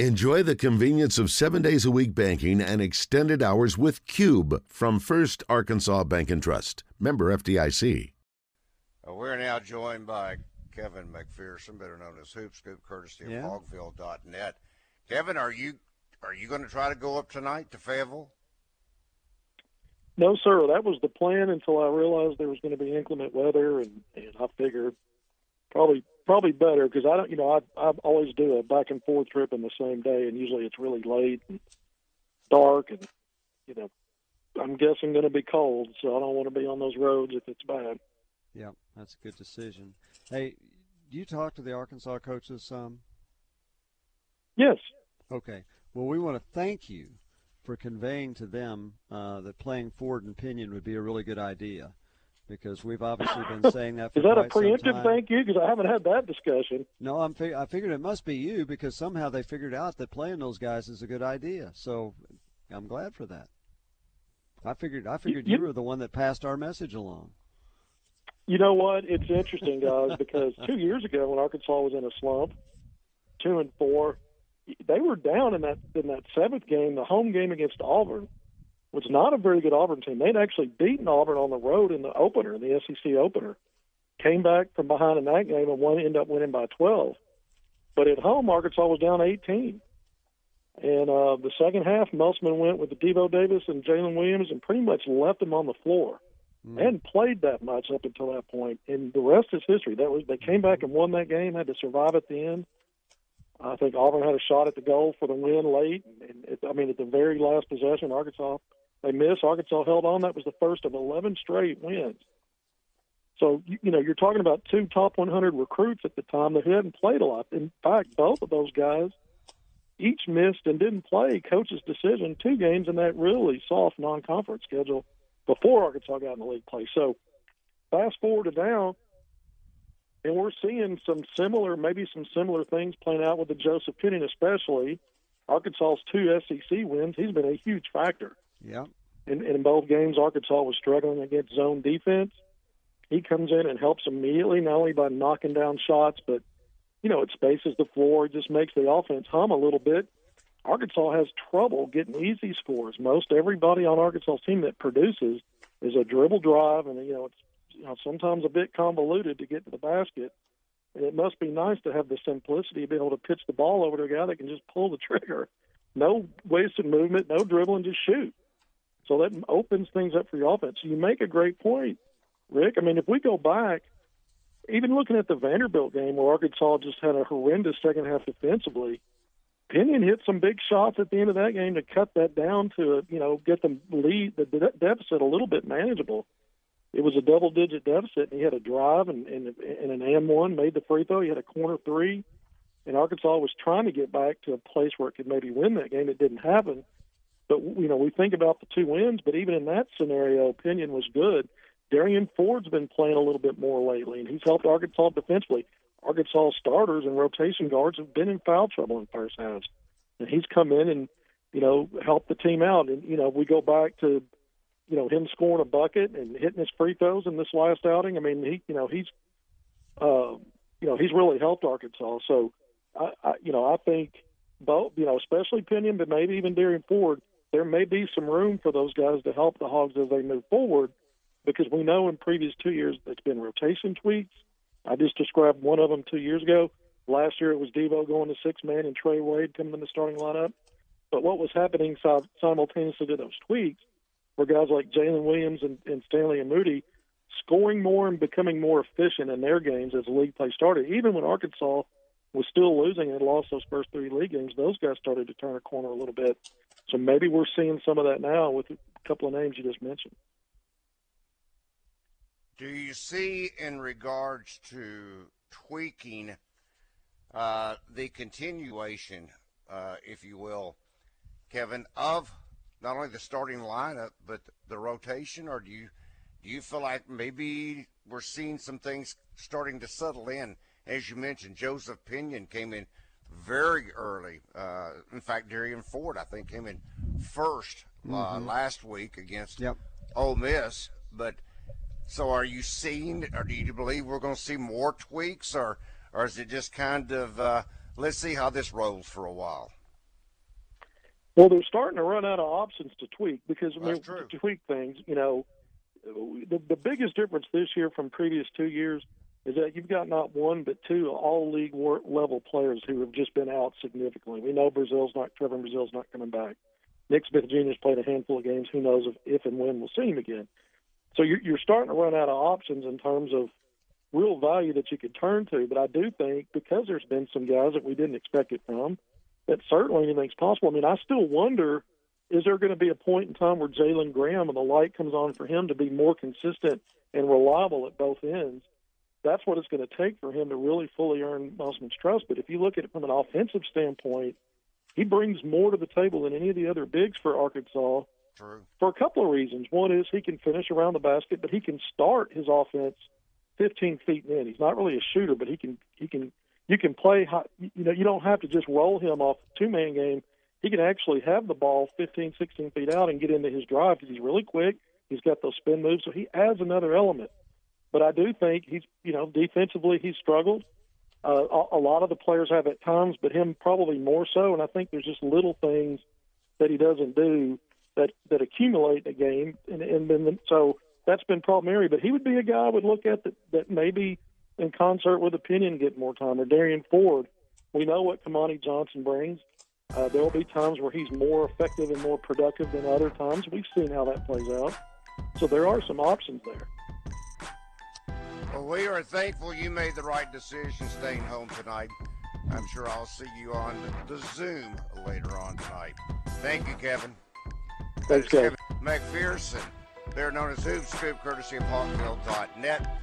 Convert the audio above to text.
Enjoy the convenience of seven days a week banking and extended hours with Cube from First Arkansas Bank and Trust. Member FDIC. Uh, we're now joined by Kevin McPherson, better known as Hoop Scoop, courtesy of Yeah. Hawgville.net. Kevin, are you are you going to try to go up tonight to Fayetteville? No, sir. That was the plan until I realized there was going to be inclement weather, and and I figured probably probably better because I don't, you know, I I always do a back and forth trip in the same day, and usually it's really late and dark, and you know, I'm guessing going to be cold, so I don't want to be on those roads if it's bad. Yeah, that's a good decision. Hey, do you talk to the Arkansas coaches some? Yes. Okay. Well, we want to thank you for conveying to them uh, that playing Ford and Pinion would be a really good idea, because we've obviously been saying that for Is that a preemptive thank you? Because I haven't had that discussion. No, I'm. Fig- I figured it must be you because somehow they figured out that playing those guys is a good idea. So I'm glad for that. I figured. I figured you, you- were the one that passed our message along. You know what? It's interesting, guys, because two years ago when Arkansas was in a slump, two and four, they were down in that in that seventh game, the home game against Auburn, was not a very good Auburn team. They'd actually beaten Auburn on the road in the opener, in the SEC opener. Came back from behind in that game and won, ended up winning by 12. But at home, Arkansas was down 18. And uh, the second half, Musselman went with the Devo Davis and Jaylin Williams and pretty much left them on the floor. Mm. They hadn't played that much up until that point. point, and the rest is history. That was they came back and won that game, had to survive at the end. I think Auburn had a shot at the goal for the win late, and it, I mean at the very last possession, Arkansas they missed. Arkansas held on. That was the first of 11 straight wins. So you, you know you're talking about two top 100 recruits at the time that hadn't played a lot. In fact, both of those guys each missed and didn't play. Coach's decision two games in that really soft non-conference schedule before Arkansas got in the league play. So fast forward to now, and we're seeing some similar, maybe some similar things playing out with the Joseph Pinion, especially Arkansas's two SEC wins. He's been a huge factor. Yeah. In, in both games, Arkansas was struggling against zone defense. He comes in and helps immediately, not only by knocking down shots, but you know, it spaces the floor, just makes the offense hum a little bit. Arkansas has trouble getting easy scores. Most everybody on Arkansas's team that produces is a dribble drive, and you know it's you know sometimes a bit convoluted to get to the basket. And it must be nice to have the simplicity to be able to pitch the ball over to a guy that can just pull the trigger, no wasted movement, no dribbling, just shoot. So that opens things up for your offense. You make a great point, Rick. I mean, if we go back, even looking at the Vanderbilt game where Arkansas just had a horrendous second half defensively, Pinion hit some big shots at the end of that game to cut that down to you know get the lead the de- deficit a little bit manageable. It was a double digit deficit, and he had a drive and, and, and an and one made the free throw. He had a corner three, and Arkansas was trying to get back to a place where it could maybe win that game. It didn't happen, but you know we think about the two wins, but even in that scenario, Pinion was good. Derrian Ford's been playing a little bit more lately, and he's helped Arkansas defensively. Arkansas starters and rotation guards have been in foul trouble in first halves, and he's come in and you know helped the team out. And you know we go back to you know him scoring a bucket and hitting his free throws in this last outing. I mean he you know he's uh, you know he's really helped Arkansas. So I, I you know I think both you know especially Pinion, but maybe even Derrian Ford. There may be some room for those guys to help the Hogs as they move forward because we know in previous two years it's been rotation tweaks. I just described one of them two years ago. Last year it was Devo going to six man and Trey Wade coming in the starting lineup. But what was happening simultaneously to those tweaks were guys like Jaylin Williams and, and Stanley and Moody scoring more and becoming more efficient in their games as the league play started. Even when Arkansas was still losing and lost those first three league games, those guys started to turn a corner a little bit. So maybe we're seeing some of that now with a couple of names you just mentioned. Do you see, in regards to tweaking uh, the continuation, uh, if you will, Kevin, of not only the starting lineup but the rotation, or do you do you feel like maybe we're seeing some things starting to settle in? As you mentioned, Joseph Pinion came in very early. Uh, in fact, Derrian Ford, I think, came in 1st uh, last week against Yep. Ole Miss. But so, are you seeing, or do you believe we're going to see more tweaks, or or is it just kind of uh, let's see how this rolls for a while? Well, they're starting to run out of options to tweak because I mean, to tweak things. You know, the the biggest difference this year from previous two years is that you've got not one but two all league level players who have just been out significantly. We know Brazile's not Trevon Brazile's not coming back. Nick Smith Jr. has played a handful of games. Who knows if, if and when we'll see him again? So you're, you're starting to run out of options in terms of real value that you could turn to. But I do think because there's been some guys that we didn't expect it from, that certainly anything's possible. I mean, I still wonder is there going to be a point in time where Jalen Graham and the light comes on for him to be more consistent and reliable at both ends? That's what it's going to take for him to really fully earn Musselman's trust. But if you look at it from an offensive standpoint, he brings more to the table than any of the other bigs for Arkansas True. for a couple of reasons. One is he can finish around the basket, but he can start his offense 15 feet in. He's not really a shooter, but he can he can you can play. high- You know, you don't have to just roll him off two man game. He can actually have the ball 15, 16 feet out and get into his drive because he's really quick. He's got those spin moves, so he adds another element. But I do think he's you know defensively he's struggled. Uh, a, lot of the players have at times, but him probably more so. And I think there's just little things that he doesn't do that that accumulate in a game, and and then so that's been problematic. But he would be a guy I would look at that that maybe in concert with Pinion get more time or Derrian Ford. We know what Kamani Johnson brings. Uh, there will be times where he's more effective and more productive than other times. We've seen how that plays out. So there are some options there. Well, we are thankful you made the right decision staying home tonight. I'm sure I'll see you on the Zoom later on tonight. Thank you, Kevin. Thanks, Kevin. Kevin McPherson. They're known as Hoop Scoop, courtesy of Hawgville.net.